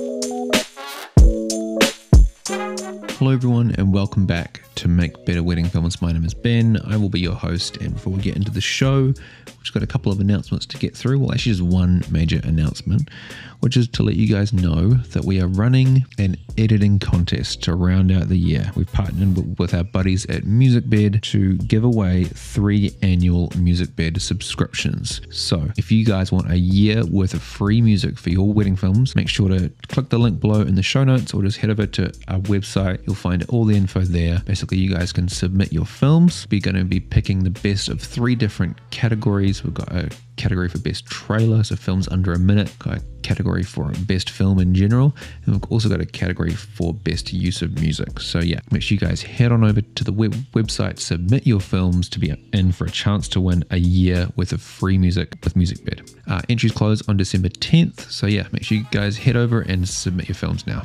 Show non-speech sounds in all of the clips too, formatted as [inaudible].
you. Hello, everyone, and welcome back to Make Better Wedding Films. My name is Ben. I will be your host. And before we get into the show, we've just got a couple of announcements to get through. Well, actually, just one major announcement, which is to let you guys know that we are running an editing contest to round out the year. We've partnered with our buddies at MusicBed to give away three annual MusicBed subscriptions. So, if you guys want a year worth of free music for your wedding films, make sure to click the link below in the show notes or just head over to our website. You'll find all the info there. Basically, you guys can submit your films. We're going to be picking the best of three different categories. We've got a category for best trailer, so films under a minute, a category for best film in general, and we've also got a category for best use of music. So yeah, make sure you guys head on over to the web- website, submit your films to be in for a chance to win a year worth of free music with MusicBed. Uh, entries close on December 10th, so yeah, make sure you guys head over and submit your films now.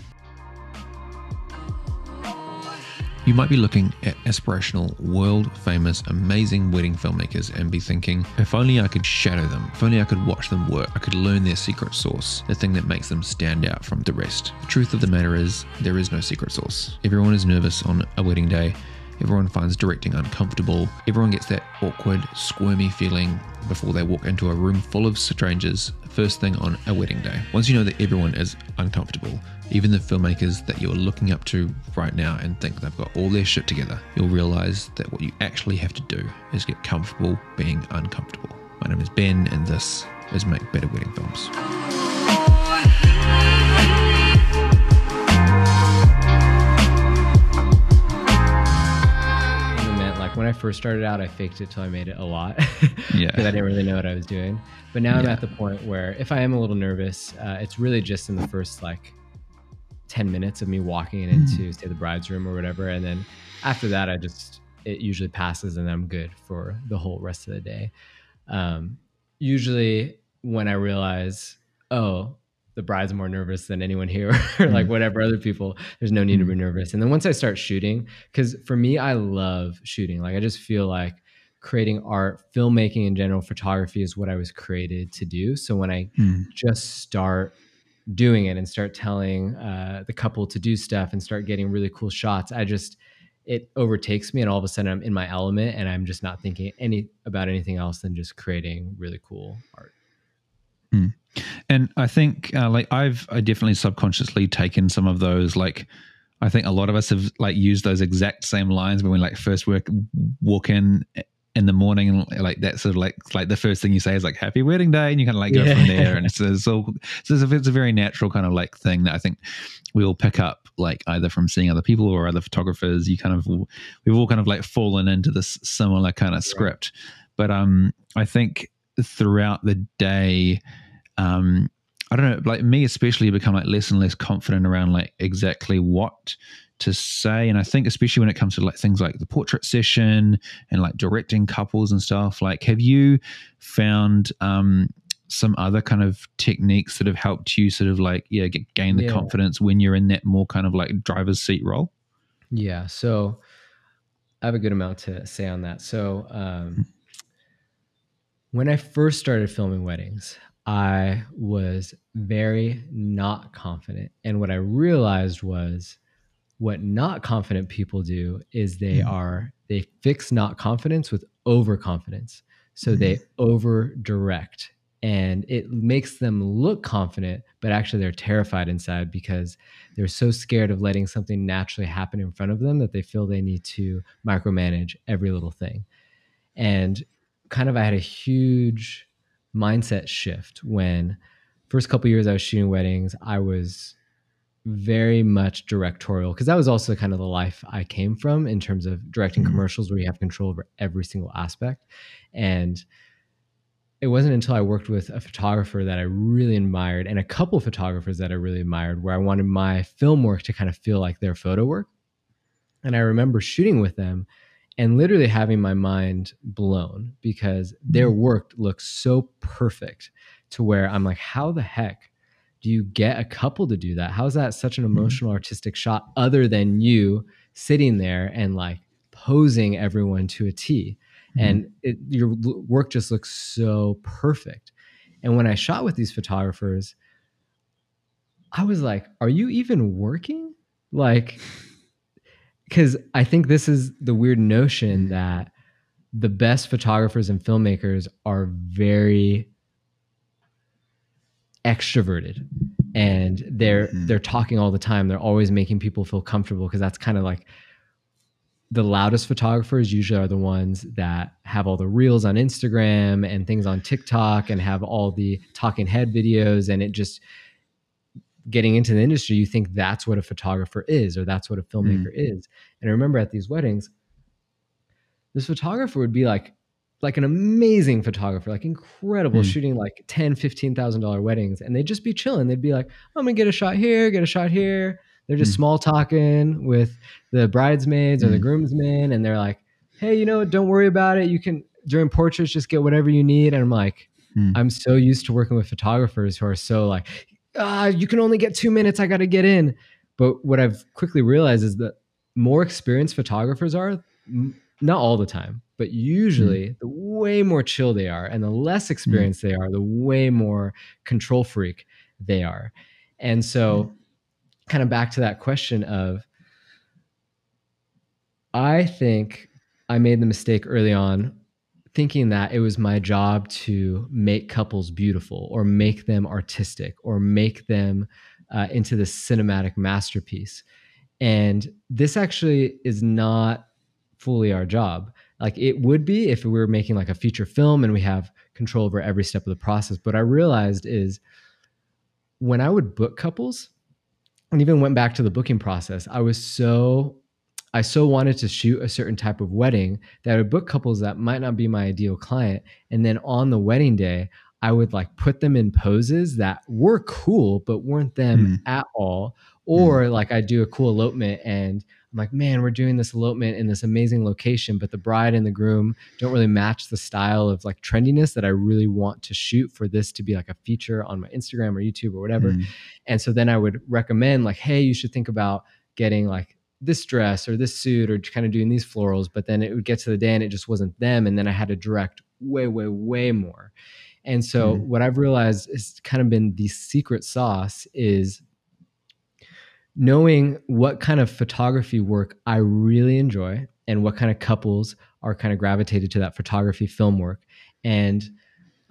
You might be looking at aspirational, world famous, amazing wedding filmmakers and be thinking, if only I could shadow them, if only I could watch them work, I could learn their secret sauce, the thing that makes them stand out from the rest. The truth of the matter is, there is no secret sauce. Everyone is nervous on a wedding day. Everyone finds directing uncomfortable. Everyone gets that awkward, squirmy feeling before they walk into a room full of strangers first thing on a wedding day. Once you know that everyone is uncomfortable, even the filmmakers that you're looking up to right now and think they've got all their shit together, you'll realize that what you actually have to do is get comfortable being uncomfortable. My name is Ben, and this is Make Better Wedding Films. when I first started out, I faked it till I made it a lot. [laughs] yeah. Because I didn't really know what I was doing. But now yeah. I'm at the point where if I am a little nervous, uh, it's really just in the first like 10 minutes of me walking into, mm. say, the bride's room or whatever. And then after that, I just, it usually passes and I'm good for the whole rest of the day. Um, usually when I realize, oh, the bride's more nervous than anyone here [laughs] or like mm. whatever other people there's no need mm. to be mm. nervous and then once i start shooting because for me i love shooting like i just feel like creating art filmmaking in general photography is what i was created to do so when i mm. just start doing it and start telling uh, the couple to do stuff and start getting really cool shots i just it overtakes me and all of a sudden i'm in my element and i'm just not thinking any about anything else than just creating really cool art mm. And I think uh, like I've I definitely subconsciously taken some of those like I think a lot of us have like used those exact same lines when we like first work walk in in the morning like that sort of like like the first thing you say is like happy wedding day and you kind of like go yeah. from there and it's, it's all it's, it's a very natural kind of like thing that I think we all pick up like either from seeing other people or other photographers. You kind of we've all kind of like fallen into this similar kind of script. But um I think throughout the day um, I don't know, like me especially, become like less and less confident around like exactly what to say. And I think especially when it comes to like things like the portrait session and like directing couples and stuff, like have you found um some other kind of techniques that have helped you sort of like yeah get, gain the yeah. confidence when you're in that more kind of like driver's seat role? Yeah. So I have a good amount to say on that. So um hmm. when I first started filming weddings, I was very not confident. And what I realized was what not confident people do is they mm. are they fix not confidence with overconfidence. So mm. they over direct and it makes them look confident, but actually they're terrified inside because they're so scared of letting something naturally happen in front of them that they feel they need to micromanage every little thing. And kind of I had a huge mindset shift when first couple years I was shooting weddings, I was very much directorial because that was also kind of the life I came from in terms of directing mm-hmm. commercials where you have control over every single aspect. And it wasn't until I worked with a photographer that I really admired and a couple photographers that I really admired where I wanted my film work to kind of feel like their photo work. And I remember shooting with them and literally having my mind blown because their mm-hmm. work looks so perfect to where I'm like, how the heck do you get a couple to do that? How is that such an mm-hmm. emotional, artistic shot other than you sitting there and like posing everyone to a T? Mm-hmm. And it, your work just looks so perfect. And when I shot with these photographers, I was like, are you even working? Like, because I think this is the weird notion that the best photographers and filmmakers are very extroverted and they're mm-hmm. they're talking all the time they're always making people feel comfortable because that's kind of like the loudest photographers usually are the ones that have all the reels on Instagram and things on TikTok and have all the talking head videos and it just getting into the industry you think that's what a photographer is or that's what a filmmaker mm. is and i remember at these weddings this photographer would be like like an amazing photographer, like incredible, mm. shooting like ten, fifteen thousand dollar weddings, and they'd just be chilling. They'd be like, "I'm gonna get a shot here, get a shot here." They're just mm. small talking with the bridesmaids or the hmm. groomsmen, and they're like, "Hey, you know, don't worry about it. You can during portraits just get whatever you need." And I'm like, mm. I'm so used to working with photographers who are so like, "Ah, you can only get two minutes. I got to get in." But what I've quickly realized is that more experienced photographers are, not all the time, but usually mm. the way more chill they are and the less mm. experienced mm. they are, the way more control freak they are. And so, mm. kind of back to that question of, I think I made the mistake early on thinking that it was my job to make couples beautiful or make them artistic or make them uh, into this cinematic masterpiece. And this actually is not fully our job. Like it would be if we were making like a feature film and we have control over every step of the process. But I realized is when I would book couples and even went back to the booking process, I was so I so wanted to shoot a certain type of wedding that I would book couples that might not be my ideal client. And then on the wedding day, I would like put them in poses that were cool, but weren't them mm. at all. Or mm. like I do a cool elopement and I'm like, man, we're doing this elopement in this amazing location, but the bride and the groom don't really match the style of like trendiness that I really want to shoot for this to be like a feature on my Instagram or YouTube or whatever. Mm. And so then I would recommend like, hey, you should think about getting like this dress or this suit or kind of doing these florals. But then it would get to the day and it just wasn't them. And then I had to direct way, way, way more. And so mm. what I've realized has kind of been the secret sauce is knowing what kind of photography work I really enjoy and what kind of couples are kind of gravitated to that photography film work. And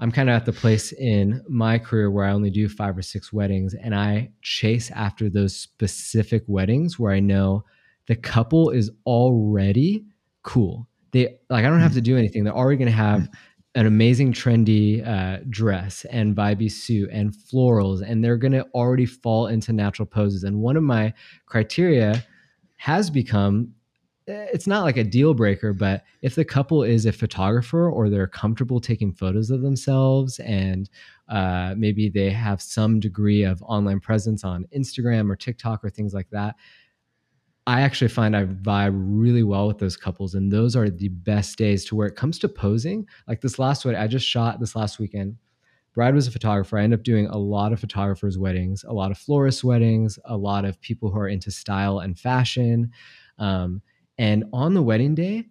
I'm kind of at the place in my career where I only do five or six weddings and I chase after those specific weddings where I know the couple is already cool. They like I don't have mm. to do anything. They're already going to have mm. An amazing trendy uh, dress and vibey suit and florals and they're going to already fall into natural poses. And one of my criteria has become eh, it's not like a deal breaker but if the couple is a photographer or they're comfortable taking photos of themselves and uh, maybe they have some degree of online presence on instagram or tiktok or things like that I actually find I vibe really well with those couples, and those are the best days to where it comes to posing. Like this last one, I just shot this last weekend. Brad was a photographer. I end up doing a lot of photographers' weddings, a lot of florist weddings, a lot of people who are into style and fashion. Um, and on the wedding day,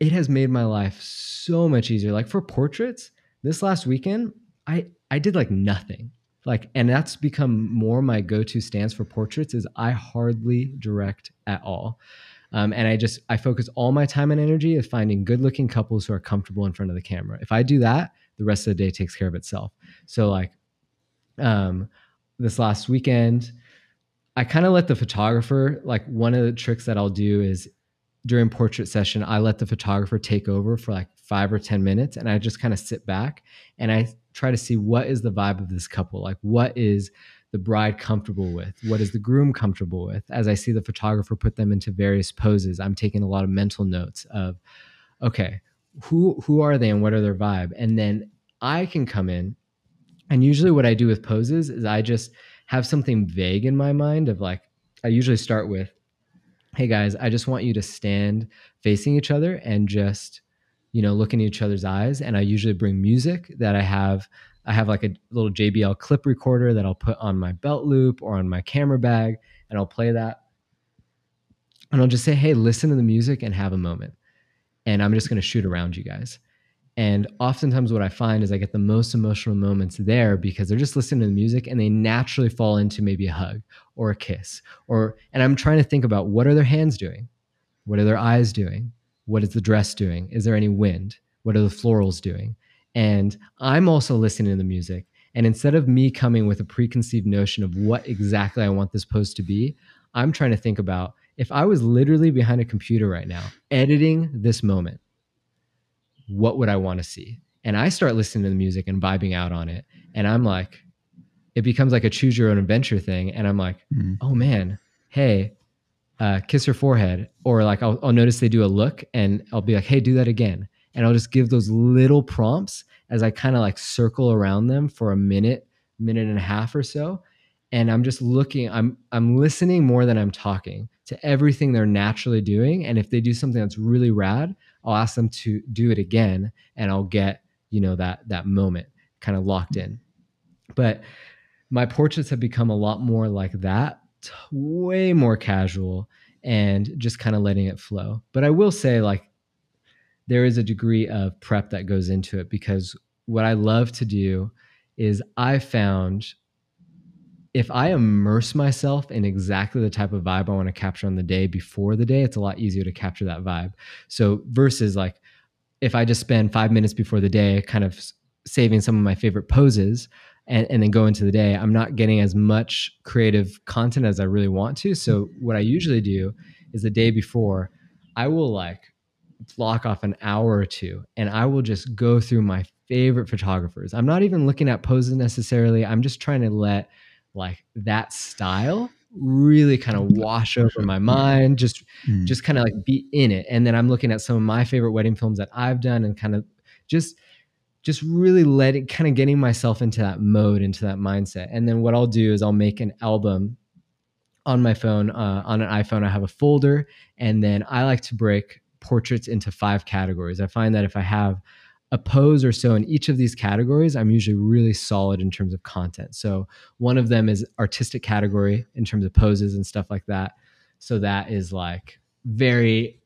it has made my life so much easier. Like for portraits, this last weekend, I I did like nothing like and that's become more my go-to stance for portraits is i hardly direct at all. Um, and i just i focus all my time and energy of finding good looking couples who are comfortable in front of the camera. If i do that the rest of the day takes care of itself. So like um, this last weekend i kind of let the photographer like one of the tricks that i'll do is during portrait session i let the photographer take over for like five or ten minutes and i just kind of sit back and i try to see what is the vibe of this couple like what is the bride comfortable with? What is the groom comfortable with? As i see the photographer put them into various poses i'm taking a lot of mental notes of okay who who are they and what are their vibe? And then i can come in and usually what i do with poses is i just have something vague in my mind of like i usually start with hey guys i just want you to stand facing each other and just you know, look in each other's eyes. And I usually bring music that I have. I have like a little JBL clip recorder that I'll put on my belt loop or on my camera bag, and I'll play that. And I'll just say, hey, listen to the music and have a moment. And I'm just going to shoot around you guys. And oftentimes, what I find is I get the most emotional moments there because they're just listening to the music and they naturally fall into maybe a hug or a kiss. Or, and I'm trying to think about what are their hands doing? What are their eyes doing? What is the dress doing? Is there any wind? What are the florals doing? And I'm also listening to the music. And instead of me coming with a preconceived notion of what exactly I want this post to be, I'm trying to think about if I was literally behind a computer right now editing this moment, what would I want to see? And I start listening to the music and vibing out on it. And I'm like, it becomes like a choose your own adventure thing. And I'm like, mm. oh man, hey, uh, kiss her forehead. Or like I'll, I'll notice they do a look and I'll be like, hey, do that again. And I'll just give those little prompts as I kind of like circle around them for a minute, minute and a half or so. And I'm just looking, I'm I'm listening more than I'm talking to everything they're naturally doing. And if they do something that's really rad, I'll ask them to do it again and I'll get, you know, that that moment kind of locked in. But my portraits have become a lot more like that, way more casual and just kind of letting it flow. But I will say like there is a degree of prep that goes into it because what I love to do is I found if I immerse myself in exactly the type of vibe I want to capture on the day before the day, it's a lot easier to capture that vibe. So versus like if I just spend five minutes before the day kind of saving some of my favorite poses and, and then go into the day, I'm not getting as much creative content as I really want to. So what I usually do is the day before, I will like block off an hour or two and I will just go through my favorite photographers. I'm not even looking at poses necessarily. I'm just trying to let like that style really kind of wash over my mind just mm. just kind of like be in it and then i'm looking at some of my favorite wedding films that i've done and kind of just just really letting kind of getting myself into that mode into that mindset and then what i'll do is i'll make an album on my phone uh, on an iphone i have a folder and then i like to break portraits into five categories i find that if i have a pose or so in each of these categories, I'm usually really solid in terms of content. So one of them is artistic category in terms of poses and stuff like that. So that is like very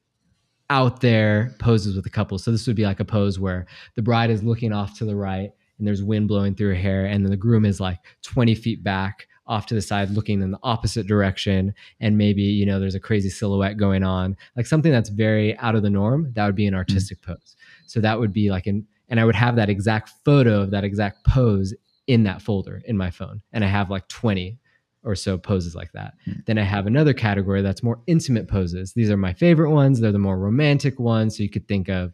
out there poses with a couple. So this would be like a pose where the bride is looking off to the right and there's wind blowing through her hair, and then the groom is like 20 feet back off to the side looking in the opposite direction and maybe you know there's a crazy silhouette going on like something that's very out of the norm that would be an mm. artistic mm-hmm. pose so that would be like an, and I would have that exact photo of that exact pose in that folder in my phone. And I have like 20 or so poses like that. Mm. Then I have another category that's more intimate poses. These are my favorite ones. They're the more romantic ones. So you could think of,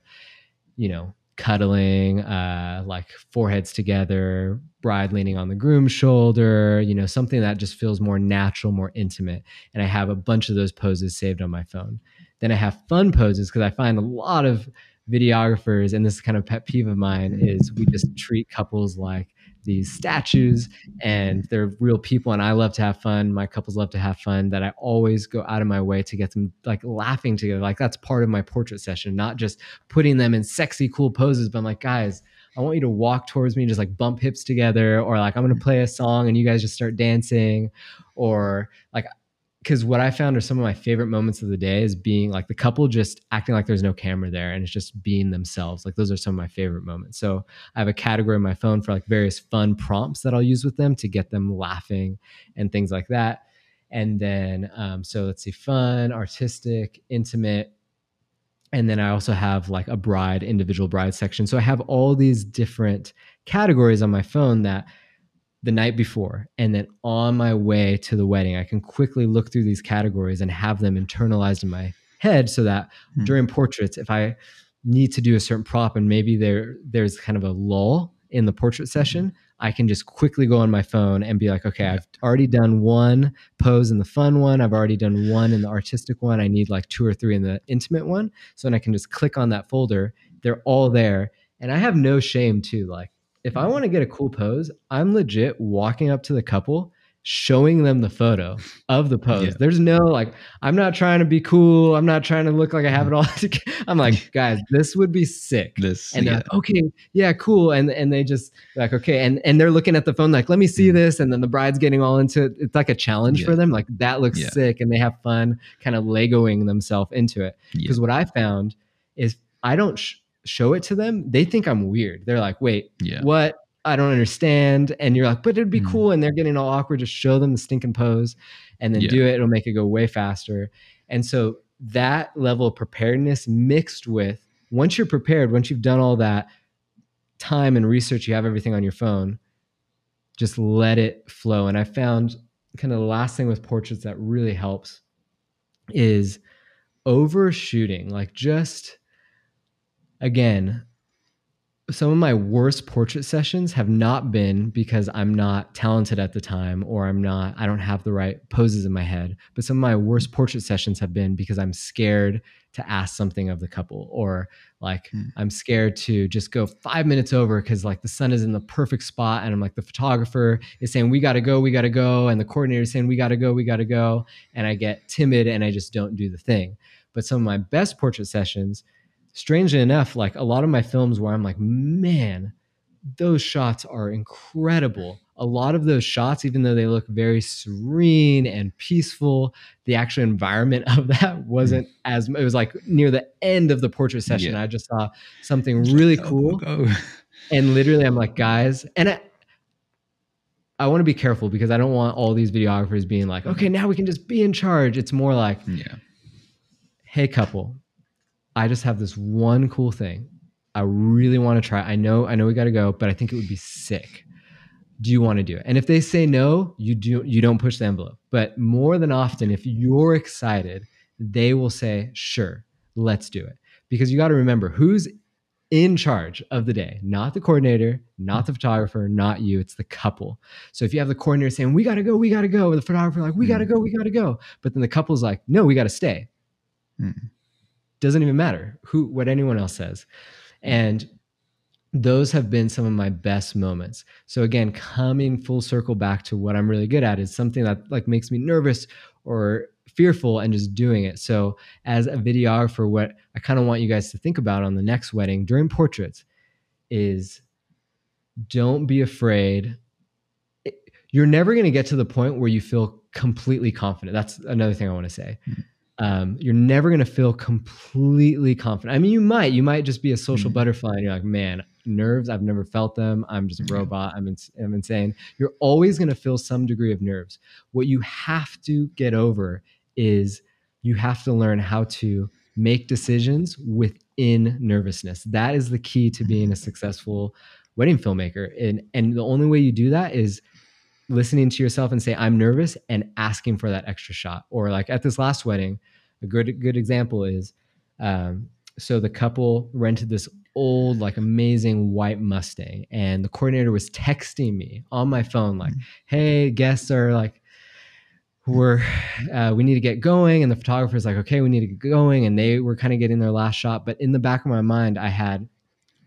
you know, cuddling, uh, like foreheads together, bride leaning on the groom's shoulder, you know, something that just feels more natural, more intimate. And I have a bunch of those poses saved on my phone. Then I have fun poses because I find a lot of videographers, and this is kind of pet peeve of mine, is we just treat couples like these statues and they're real people and I love to have fun. My couples love to have fun that I always go out of my way to get them like laughing together. Like that's part of my portrait session, not just putting them in sexy, cool poses, but I'm like, guys, I want you to walk towards me and just like bump hips together, or like I'm gonna play a song and you guys just start dancing, or like because what I found are some of my favorite moments of the day is being like the couple just acting like there's no camera there and it's just being themselves. Like those are some of my favorite moments. So I have a category on my phone for like various fun prompts that I'll use with them to get them laughing and things like that. And then, um, so let's see, fun, artistic, intimate. And then I also have like a bride, individual bride section. So I have all these different categories on my phone that the night before and then on my way to the wedding i can quickly look through these categories and have them internalized in my head so that mm. during portraits if i need to do a certain prop and maybe there there's kind of a lull in the portrait hmm. session i can just quickly go on my phone and be like okay i've already done one pose in the fun one. I've already done one in the artistic one. I need like two or three in the intimate one. So then i can just click on that folder. They're all there. And i have no shame too like if I want to get a cool pose, I'm legit walking up to the couple, showing them the photo of the pose. Yeah. There's no like, I'm not trying to be cool. I'm not trying to look like I have it all. [laughs] I'm like, [laughs] guys, this would be sick. This, and yeah. like, okay, yeah, cool. And and they just like, okay, and and they're looking at the phone like, let me see mm. this. And then the bride's getting all into it. It's like a challenge yeah. for them. Like that looks sick, and they have fun, kind of legoing themselves into it. Because what I found is I don't. Sh- show it to them, they think I'm weird. They're like, wait, Yeah. what? I don't understand. And you're like, but it'd be Mm. cool. And they're getting all awkward. Just show them the stinking pose and then Yeah. do it. It'll make it go way faster. And so that level of preparedness mixed with once you're prepared, once you've done all that time and research, you have everything on your phone, just let it flow. And I found kind of the last thing with portraits that really helps is overshooting. Like just again, some of my worst portrait sessions have not been because I'm not talented at the time or I'm not, I don't have the right poses in my head. But some of my worst portrait sessions have been because I'm scared to ask something of the couple or like Hmm. I'm scared to just go five minutes over because like the sun is in the perfect spot and I'm like the photographer is saying we got to go, we got to go, and the coordinator is saying we got to go, we got to go, and I get timid and I just don't do the thing. But some of my best portrait sessions, strangely enough, like a lot of my films where I'm like, man, those shots are incredible. A lot of those shots, even though they look very serene and peaceful, the actual environment [laughs] of that wasn't mm. as it was like near the end of the portrait session. Yeah. I just saw something really Go, go, cool. Oh, oh, oh. go. [laughs] And literally, I'm like, guys, and I, I want to be careful because I don't want all these videographers being like, okay, now we can just be in charge. It's more like, Yeah. hey, couple, I just have this one cool thing. I really want to try. I know, I know we got to go, but I think it would be sick. Do you want to do it? And if they say no, you do. You don't push the envelope. But more than often, if you're excited, they will say, "Sure, let's do it." Because you got to remember who's in charge of the day, not the coordinator, not the photographer, not you. It's the couple. So if you have the coordinator saying, "We got to go, we got to go," and the photographer like, "We got to go, we got to go," but then the couple's like, "No, we got to stay." Mm. Doesn't even matter who what anyone else says, and those have been some of my best moments. So again, coming full circle back to what I'm really good at is something that like makes me nervous or fearful and just doing it. So as a videographer, what I kind of want you guys to think about on the next wedding during portraits is don't be afraid. You're never going to get to the point where you feel completely confident. That's another thing I want to say. Mm-hmm. Um, you're never going to feel completely confident. I mean, you might, you might just be a social Mhm. butterfly and you're like, man, nerves, I've never felt them. I'm just a robot. I'm, ins- I'm insane. You're always going to feel some degree of nerves. What you have to get over is you have to learn how to make decisions within nervousness. That is the key to being a successful wedding filmmaker. And, and the only way you do that is listening to yourself and say i'm nervous and asking for that extra shot. Or like at this last wedding a good good example is um, so the couple rented this old like amazing white mustang and the coordinator was texting me on my phone like hey guests are like we're uh, we need to get going and the photographer's like okay we need to get going and they were kind of getting their last shot but in the back of my mind i had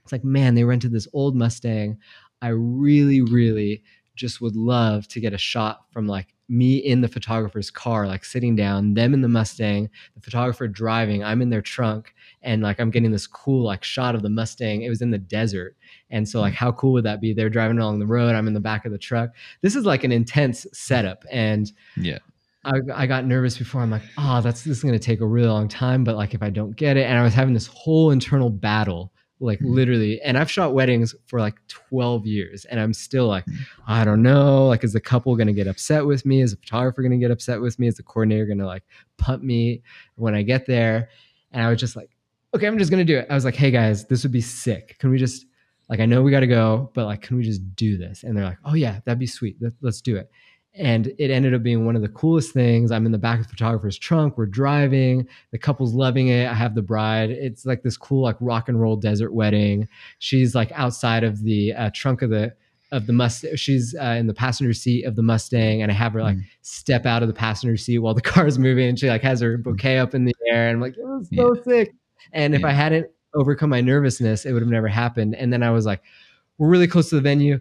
it's like man they rented this old mustang. I really really just would love to get a shot from like me in the photographer's car like sitting down them in the mustang the photographer driving i'm in their trunk and like i'm getting this cool like shot of the mustang it was in the desert and so like mm. how cool would that be they're driving along the road i'm in the back of the truck this is like an intense setup and Yeah. I, I got nervous before. I'm like, oh, that's this is gonna take a really long time. But like, if I don't get it, and I was having this whole internal battle, like Mhm. literally. And I've shot weddings for like 12 years, and I'm still like, Mhm. I don't know. Like, is the couple gonna get upset with me? Is the photographer gonna get upset with me? Is the coordinator gonna like pump me when I get there? And I was just like, okay, I'm just gonna do it. I was like, hey guys, this would be sick. Can we just like, I know we gotta go, but like, can we just do this? And they're like, oh yeah, that'd be sweet. Let's do it and it ended up being one of the coolest things. I'm in the back of the photographer's trunk. We're driving. The couple's loving it. I have the bride. It's like this cool, like rock and roll desert wedding. She's like outside of the uh, trunk of the of the Mustang. She's uh, in the passenger seat of the Mustang, and I have her like Mm. step out of the passenger seat while the [laughs] car's moving. And she like has her bouquet up in the air, and I'm like, it was so sick. And if I hadn't overcome my nervousness, it would have never happened. And then I was like, we're really close to the venue.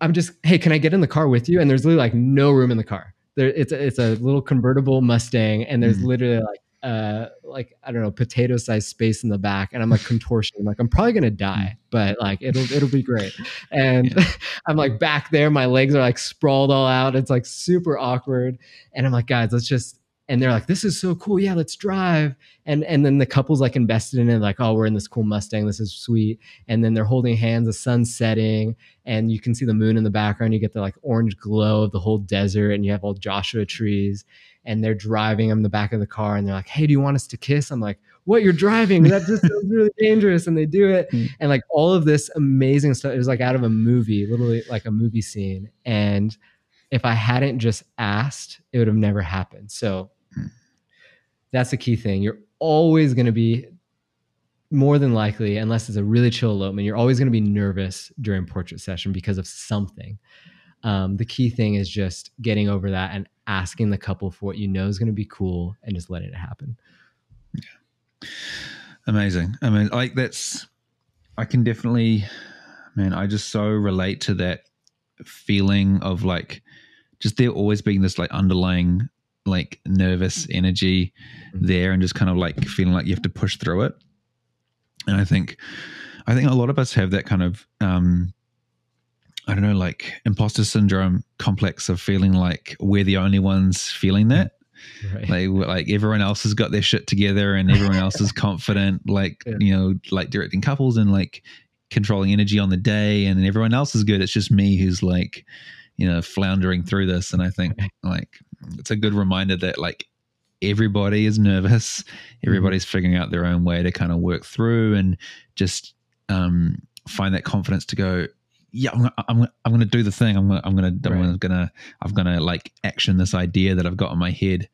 I'm just, hey, can I get in the car with you? And there's literally like no room in the car. There, it's a, it's a little convertible Mustang, and there's Mhm. literally like uh like I don't know potato sized space in the back, and I'm like contortion. like I'm probably gonna die, but like it'll it'll be great. [laughs] And [laughs] I'm like back there, my legs are like sprawled all out. It's like super awkward, and I'm like, guys, let's just. And they're like, "This is so cool! Yeah, let's drive." And and then the couple's like invested in it, like, "Oh, we're in this cool Mustang. This is sweet." And then they're holding hands. The sun's setting, and you can see the moon in the background. You get the like orange glow of the whole desert, and you have all Joshua trees. And they're driving in the back of the car, and they're like, "Hey, do you want us to kiss?" I'm like, "What? You're driving? That just sounds really [laughs] dangerous." And they do it, Mm. and like all of this amazing stuff. It was like out of a movie, literally like a movie scene. And if I hadn't just asked, it would have never happened. So. That's the key thing. You're always going to be more than likely, unless it's a really chill elopement, you're always going to be nervous during portrait session because of something. Um, the key thing is just getting over that and asking the couple for what you know is going to be cool and just letting it happen. Amazing. I mean, like that's, I can definitely, man, I just so relate to that feeling of like, just there always being this like underlying, like nervous energy Mhm. there and just kind of like feeling like you have to push through it. And I think, I think a lot of us have that kind of, um, I don't know, like imposter syndrome complex of feeling like we're the only ones feeling that [laughs] Right. like like everyone else has got their shit together and everyone else is [laughs] confident like Yeah. you know like directing couples and like controlling energy on the day and everyone else is good it's just me who's like you know floundering through this and i think [laughs] like it's a good reminder that like everybody is nervous everybody's figuring out their own way to kind of work through and just um find that confidence to go yeah, I'm, I'm, I'm going to do the thing. I'm to, I'm going to, I'm to, I'm to like action this idea that I've got in my head.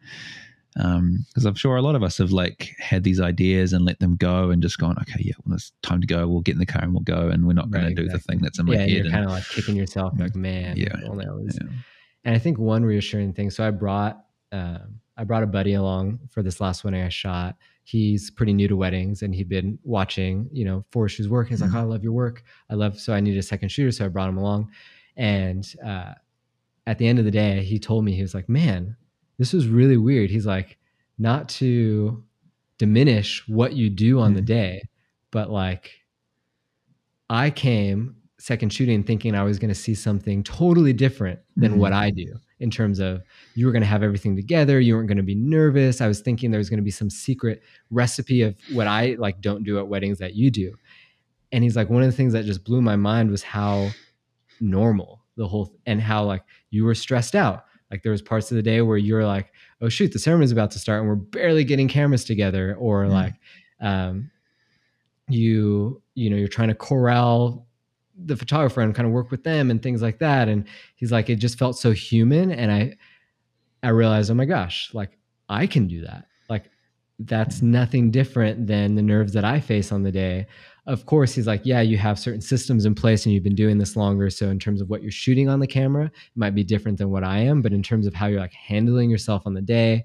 Um, because I'm sure a lot of us have like had these ideas and let them go and just gone, okay, yeah, when it's time to go, we'll get in the car and we'll go, and we're not going Right, to do the thing that's in my yeah, head. you're kind of like kicking yourself, like, man, Yeah. only I was yeah. And I think one reassuring thing. So I brought um, I brought a buddy along for this last wedding I shot. He's pretty new to weddings, and he'd been watching, you know, Forrester's work. He's like, Mhm. oh, "I love your work. I love." So I needed a second shooter, so I brought him along. And uh, at the end of the day, he told me he was like, "Man, this was really weird." He's like, "Not to diminish what you do on the Mhm. day, but like." I came second shooting thinking I was going to see something totally different than Mhm. what I do in terms of you were going to have everything together. You weren't going to be nervous. I was thinking there was going to be some secret recipe of what I like don't do at weddings that you do. And he's like, one of the things that just blew my mind was how normal the whole and how like you were stressed out. Like there was parts of the day where you're like, oh shoot, the ceremony's about to start and we're barely getting cameras together, or Mm. like um, you you know you're trying to corral the photographer and kind of work with them and things like that. And he's like, it just felt so human, and I I realized, oh my gosh, like I can do that. Like that's nothing different than the nerves that I face on the day. Of course, he's like, yeah, you have certain systems in place and you've been doing this longer. So, in terms of what you're shooting on the camera, it might be different than what I am. But in terms of how you're like handling yourself on the day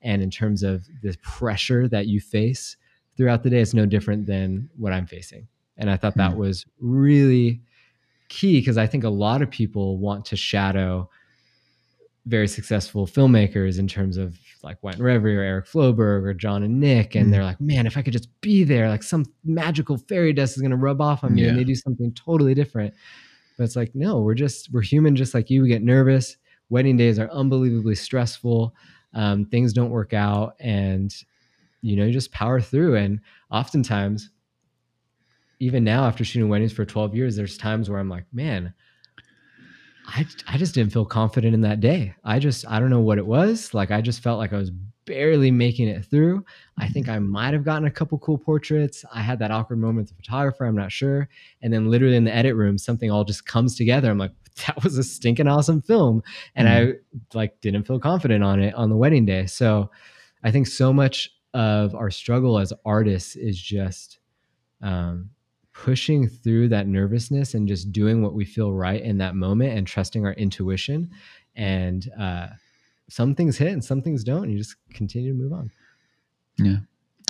and in terms of the pressure that you face throughout the day, it's no different than what I'm facing. And I thought that Hmm. was really key because I think a lot of people want to shadow very successful filmmakers in terms of like Wynton Reverie or Eric Floberg or John and Nick. And Mm. they're like, man, if I could just be there, like some magical fairy dust is going to rub off on me and Yeah. they do something totally different. But it's like, no, we're just, we're human just like you. We get nervous. Wedding days are unbelievably stressful. Um, things don't work out. And, you know, you just power through. And oftentimes, even now after shooting weddings for 12 years, there's times where I'm like, man, I, I just didn't feel confident in that day. I just, I don't know what it was. Like, I just felt like I was barely making it through. I think I might have gotten a couple cool portraits. I had that awkward moment with the photographer. I'm not sure. And then literally in the edit room, something all just comes together. I'm like, [laughs] that was a stinking awesome film. And I like didn't feel confident on it on the wedding day. So I think so much of our struggle as artists is just, um, pushing through that nervousness and just doing what we feel right in that moment and trusting our intuition and uh, some things hit and some things don't and you just continue to move on Yeah.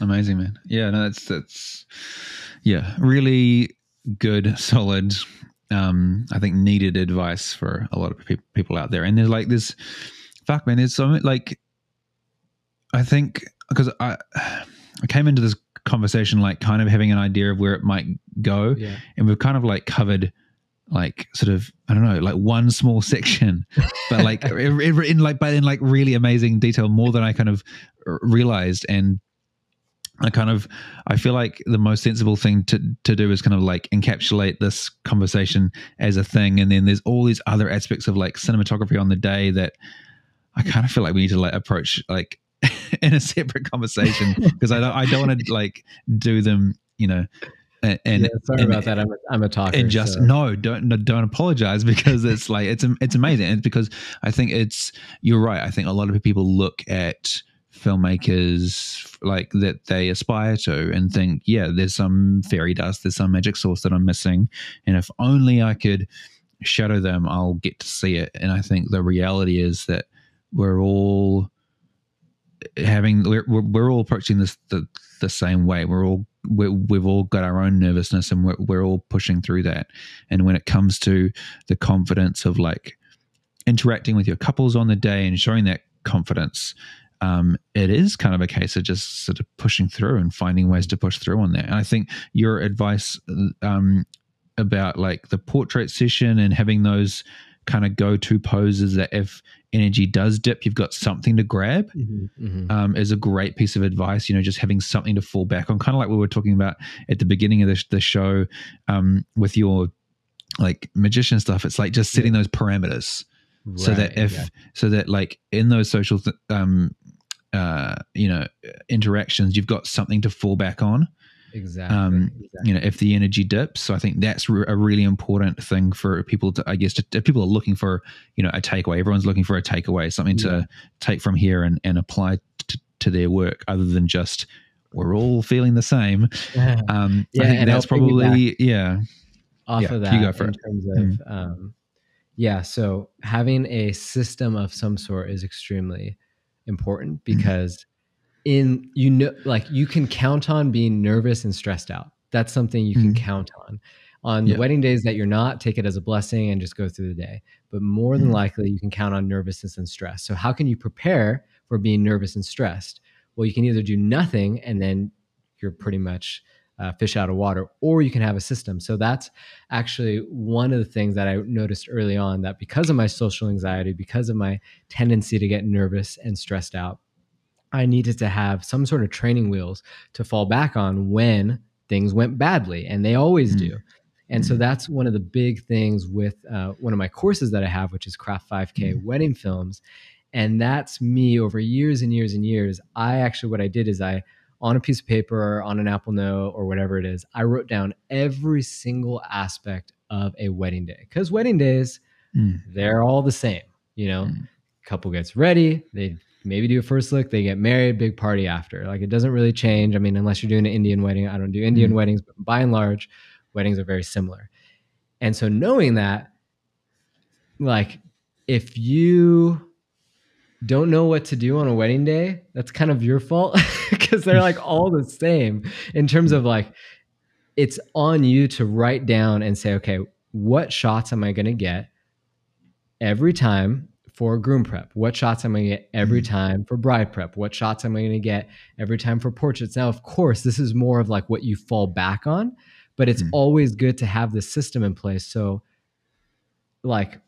Amazing, man. Yeah, no, that's that's yeah, really good, solid, um, I think needed advice for a lot of pe- people out there. And there's like this fuck man, there's so like I think because I I came into this conversation like kind of having an idea of where it might go. Yeah. And we've kind of like covered like sort of I don't know, like one small [laughs] section, but like [laughs] in like but in like really amazing detail, more than I kind of realized. And I kind of I feel like the most sensible thing to to do is kind of like encapsulate this conversation as a thing, and then there's all these other aspects of like cinematography on the day that I kind of feel like we need to like approach like [laughs] in a separate conversation [laughs] because I don't I don't want to like do them, you know, and, and yeah, sorry and, about that. I'm a, I'm a talker. And just so. no, don't no, don't apologize [laughs] because it's like it's it's amazing. And because I think it's you're right. I think a lot of people look at filmmakers like that they aspire to and think, yeah, there's some fairy dust, there's some magic source that I'm missing, and if only I could shadow them, I'll get to see it. And I think the reality is that we're all having we're, we're all approaching this the, the same way. We're all we we've all got our own nervousness and we're, we're all pushing through that. And when it comes to the confidence of like interacting with your couples on the day and showing that confidence um, it is kind of a case of just sort of pushing through and finding ways to push through on that. And i think your advice um, about like the portrait session and having those kind of go-to poses that if energy does dip, you've got something to grab. Mm-hmm, mm-hmm. Um, is a great piece of advice. You know, just having something to fall back on, kind of like we were talking about at the beginning of the, the show um, with your like magician stuff. It's like just setting yeah. those parameters right, so that if yeah. so that like in those social th- um, uh, you know interactions, you've got something to fall back on. Exactly, um, exactly. You know, if the energy dips, so I think that's re- a really important thing for people to, I guess, to, if people are looking for, you know, a takeaway. Everyone's looking for a takeaway, something yeah. to take from here and and apply to, to their work, other than just we're all feeling the same. [laughs] Yeah, um, yeah I think that's probably yeah. Off yeah, of that, you go for in it. terms of mm. um, yeah, so having a system of some sort is extremely important mm. because. Mm in you know like you can count on being nervous and stressed out that's something you can mm-hmm. count on on yeah. the wedding days that you're not take it as a blessing and just go through the day but more than mm-hmm. likely you can count on nervousness and stress so how can you prepare for being nervous and stressed well you can either do nothing and then you're pretty much uh, fish out of water or you can have a system so that's actually one of the things that i noticed early on that because of my social anxiety because of my tendency to get nervous and stressed out I needed to have some sort of training wheels to fall back on when things went badly, and they always mm. do. And so that's one of the big things with uh, one of my courses that I have, which is Craft 5K mm. Wedding Films. And that's me over years and years and years. I actually, what I did is I, on a piece of paper or on an Apple Note or whatever it is, I wrote down every single aspect of a wedding day. Because wedding days, mm. they're all the same. You know, mm. couple gets ready, they maybe do a first look, they get married, big party after. Like it doesn't really change. I mean, unless you're doing an Indian wedding, I don't do Indian mm-hmm. weddings, but by and large, weddings are very similar. And so knowing that, like if you don't know what to do on a wedding day, that's kind of your fault [laughs] because they're like all the same in terms of like it's on you to write down and say, okay, what shots am I going to get every time for groom prep? What shots am I going to get every mm-hmm. time for bride prep? What shots am I going to get every time for portraits? Now, of course, this is more of like what you fall back on, but it's mm. always good to have this system in place. So, like,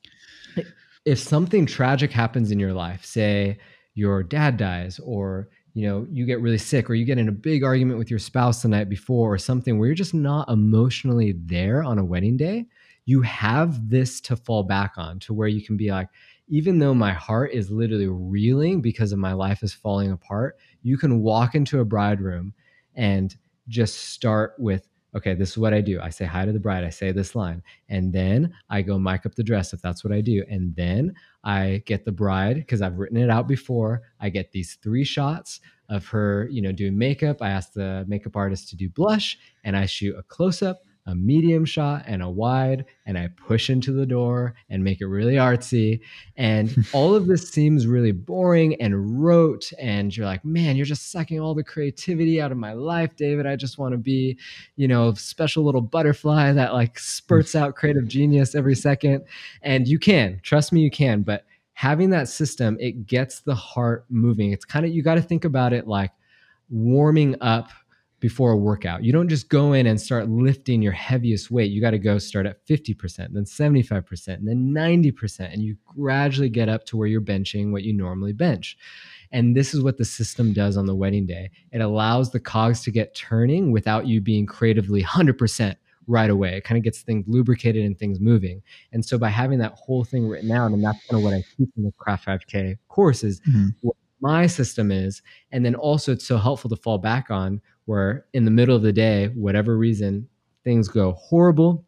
if something tragic happens in your life, say your dad dies, or you know you get really sick, or you get in a big argument with your spouse the night before, or something where you're just not emotionally there on a wedding day, you have this to fall back on, to where you can be like even though my heart is literally reeling because of my life is falling apart, you can walk into a bride room and just start with, okay, this is what I do. I say hi to the bride. I say this line. And then I go mic up the dress if that's what I do. And then I get the bride because I've written it out before. I get these three shots of her, you know, doing makeup. I ask the makeup artist to do blush and I shoot a close up a medium shot and a wide and I push into the door and make it really artsy. And [laughs] all of this seems really boring and rote. And you're like, man, you're just sucking all the creativity out of my life, David. I just want to be, you know, special little butterfly that like spurts mm. out creative genius every second. And you can, trust me, you can. But having that system, it gets the heart moving. It's kind of, you got to think about it like warming up before a workout. You don't just go in and start lifting your heaviest weight. You got to go start at 50%, then 75%, and then 90%. And you gradually get up to where you're benching what you normally bench. And this is what the system does on the wedding day it allows the cogs to get turning without you being creatively 100% right away. It kind of gets things lubricated and things moving. And so by having that whole thing written out, and that's kind of what I teach in the Craft 5K courses, mm-hmm. My system is. And then also it's so helpful to fall back on where in the middle of the day, whatever reason, things go horrible.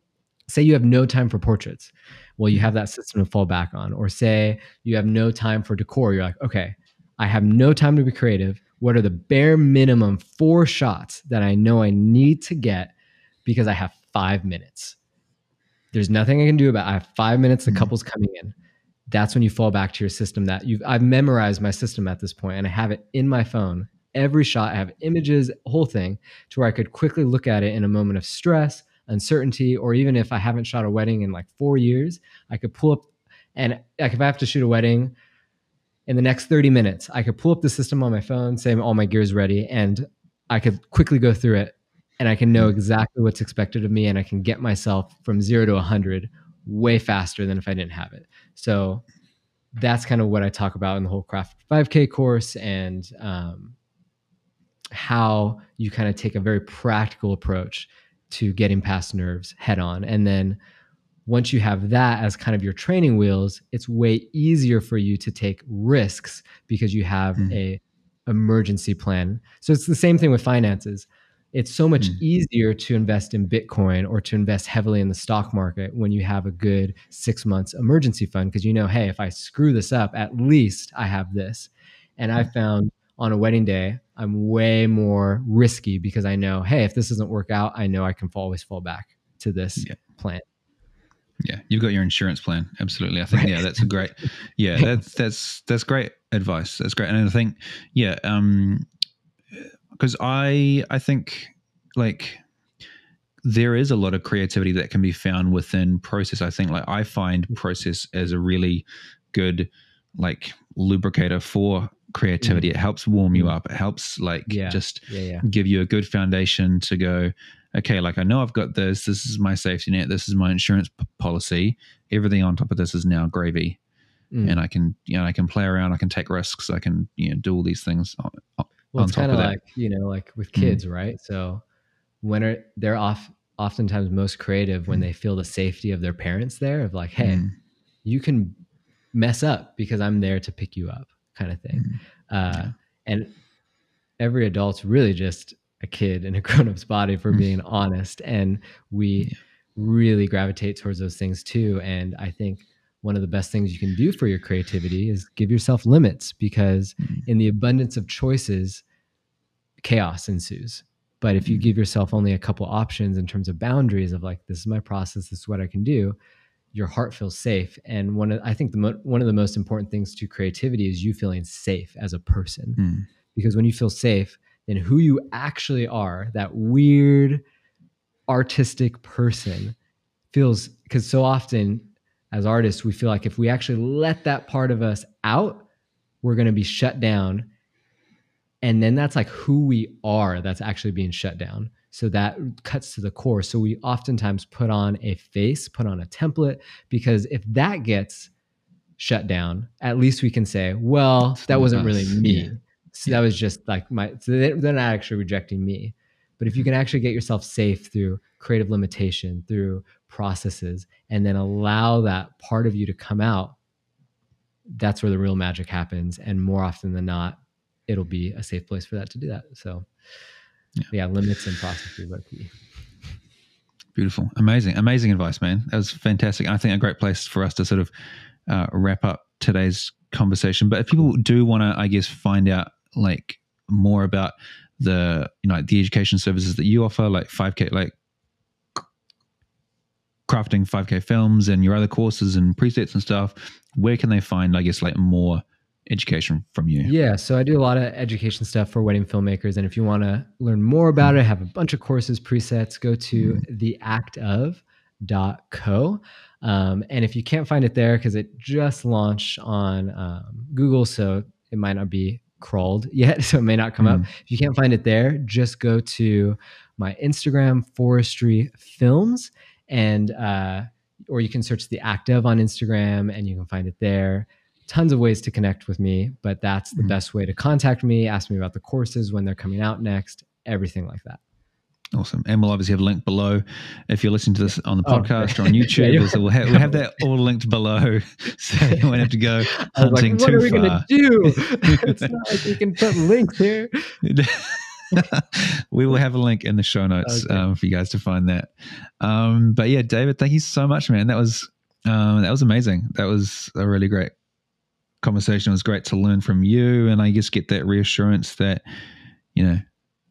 Say you have no time for portraits. Well, you have that system to fall back on. Or say you have no time for decor. You're like, okay, I have no time to be creative. What are the bare minimum four shots that I know I need to get because I have five minutes? There's nothing I can do about it. I have five minutes, the mm-hmm. couple's coming in. That's when you fall back to your system that you've I've memorized my system at this point and I have it in my phone every shot. I have images, whole thing, to where I could quickly look at it in a moment of stress, uncertainty, or even if I haven't shot a wedding in like four years, I could pull up and like if I have to shoot a wedding in the next 30 minutes, I could pull up the system on my phone, say all my gear is ready, and I could quickly go through it and I can know hmm. exactly what's expected of me and I can get myself from zero to 100 way faster than if I didn't have it. So that's kind of what I talk about in the whole Craft 5K course. And um, how you kind of take a very practical approach to getting past nerves head on. And then once you have that as kind of your training wheels, it's way easier for you to take risks because you have mm. a emergency plan. So it's the same thing with finances. It's so much mm. easier to invest in Bitcoin or to invest heavily in the stock market when you have a good 6 months emergency fund because you know, hey, if I screw this up, at least I have this. And I found on a wedding day, I'm way more risky because I know, hey, if this doesn't work out, I know I can always fall back to this yeah. plan. Yeah, you've got your insurance plan. Absolutely. I think right. yeah, that's a great. Yeah, [laughs] that's that's that's great advice. That's great. And I think yeah, um because I I think like there is a lot of creativity that can be found within process. I think like I find process as a really good like lubricator for creativity. Mm. It helps warm you mm. up. It helps like yeah. just yeah, yeah. give you a good foundation to go, okay, like I know I've got this. This is my safety net. This is my insurance p- policy. Everything on top of this is now gravy. Mm. And I can, you know, I can play around. I can take risks. I can, you know, do all these things. On, well, it's kind of like, you know, like with mm. kids, mm. right? So when are they're off oftentimes most creative when mm. they feel the safety of their parents there of like, hey, you can mess up because I'm there to pick you up kind of thing. Mm-hmm. Uh, yeah. And every adult's really just a kid in a [laughs] grown up's body, for mm-hmm. being honest. And we yeah. really gravitate towards those things too. And I think one of the best things you can do for your creativity is give yourself limits because mm-hmm. in the abundance of choices, chaos ensues. But if you mm-hmm. give yourself only a couple options in terms of boundaries of like, this is my process, this is what I can do, your heart feels safe. And one of, I think the mo- one of the most important things to creativity is you feeling safe as a person. Mm. Because when you feel safe, then who you actually are, that weird artistic person feels because so often as artists, we feel like if we actually let that part of us out, we're going to be shut down. And then that's like who we are that's actually being shut down. So that cuts to the core. So we oftentimes put on a face, put on a template, because if that gets shut down, at least we can say, well, that wasn't really me. Yeah. So that was just like my, so they're not actually rejecting me. But if you can actually get yourself safe through creative limitation, through processes, and then allow that part of you to come out, that's where the real magic happens. And more often than not, it'll be a safe place for that to do that. So, yeah, yeah limits and processes are key. Beautiful, amazing, amazing advice, man. That was fantastic. I think a great place for us to sort of uh, wrap up today's conversation. But if people do want to, I guess, find out like more about the you know like the education services that you offer, like five k, like crafting 5k films and your other courses and presets and stuff where can they find i guess like more education from you? Yeah, so I do a lot of education stuff for wedding filmmakers. And if you want to learn more about it, I have a bunch of courses, presets, go to mm-hmm. theactof.co. Um, and if you can't find it there, because it just launched on um, Google, so it might not be crawled [laughs] yet, so it may not come mm. up. If you can't find it there, just go to my Instagram, Forestry Films, and uh, or you can search the active on Instagram and you can find it there. Tons of ways to connect with me, but that's the mm. best way to contact me. Ask me about the courses when they're coming out next, everything like that. Awesome. And we'll obviously have a link below if you're listening to this on the oh, podcast oh. or on [laughs] YouTube. yeah, so we'll, have, [laughs] we'll have that all linked below. [laughs] So you won't have to go hunting like, what are we going to do? it's not like we can put links here. [laughs] we will have a link in the show notes okay. um, for you guys to find that. Um, but yeah, David, thank you so much, man. That was um, that was amazing. That was a really great conversation. It was great to learn from you, and I just get that reassurance that you know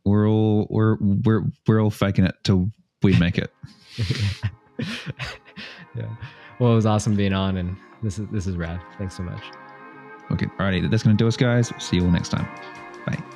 we're all we're we're we're all faking it till we make it. [laughs] yeah. Well, it was awesome being on, and this is this is rad. Thanks so much. Okay. Alrighty, that's gonna do us, guys. See you all next time. Bye.